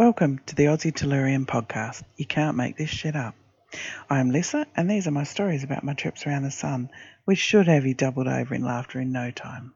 Welcome to the Aussie Tellurian podcast. You can't make this shit up. I'm Lissa, and these are my stories about my trips around the sun, which should have you doubled over in laughter in no time.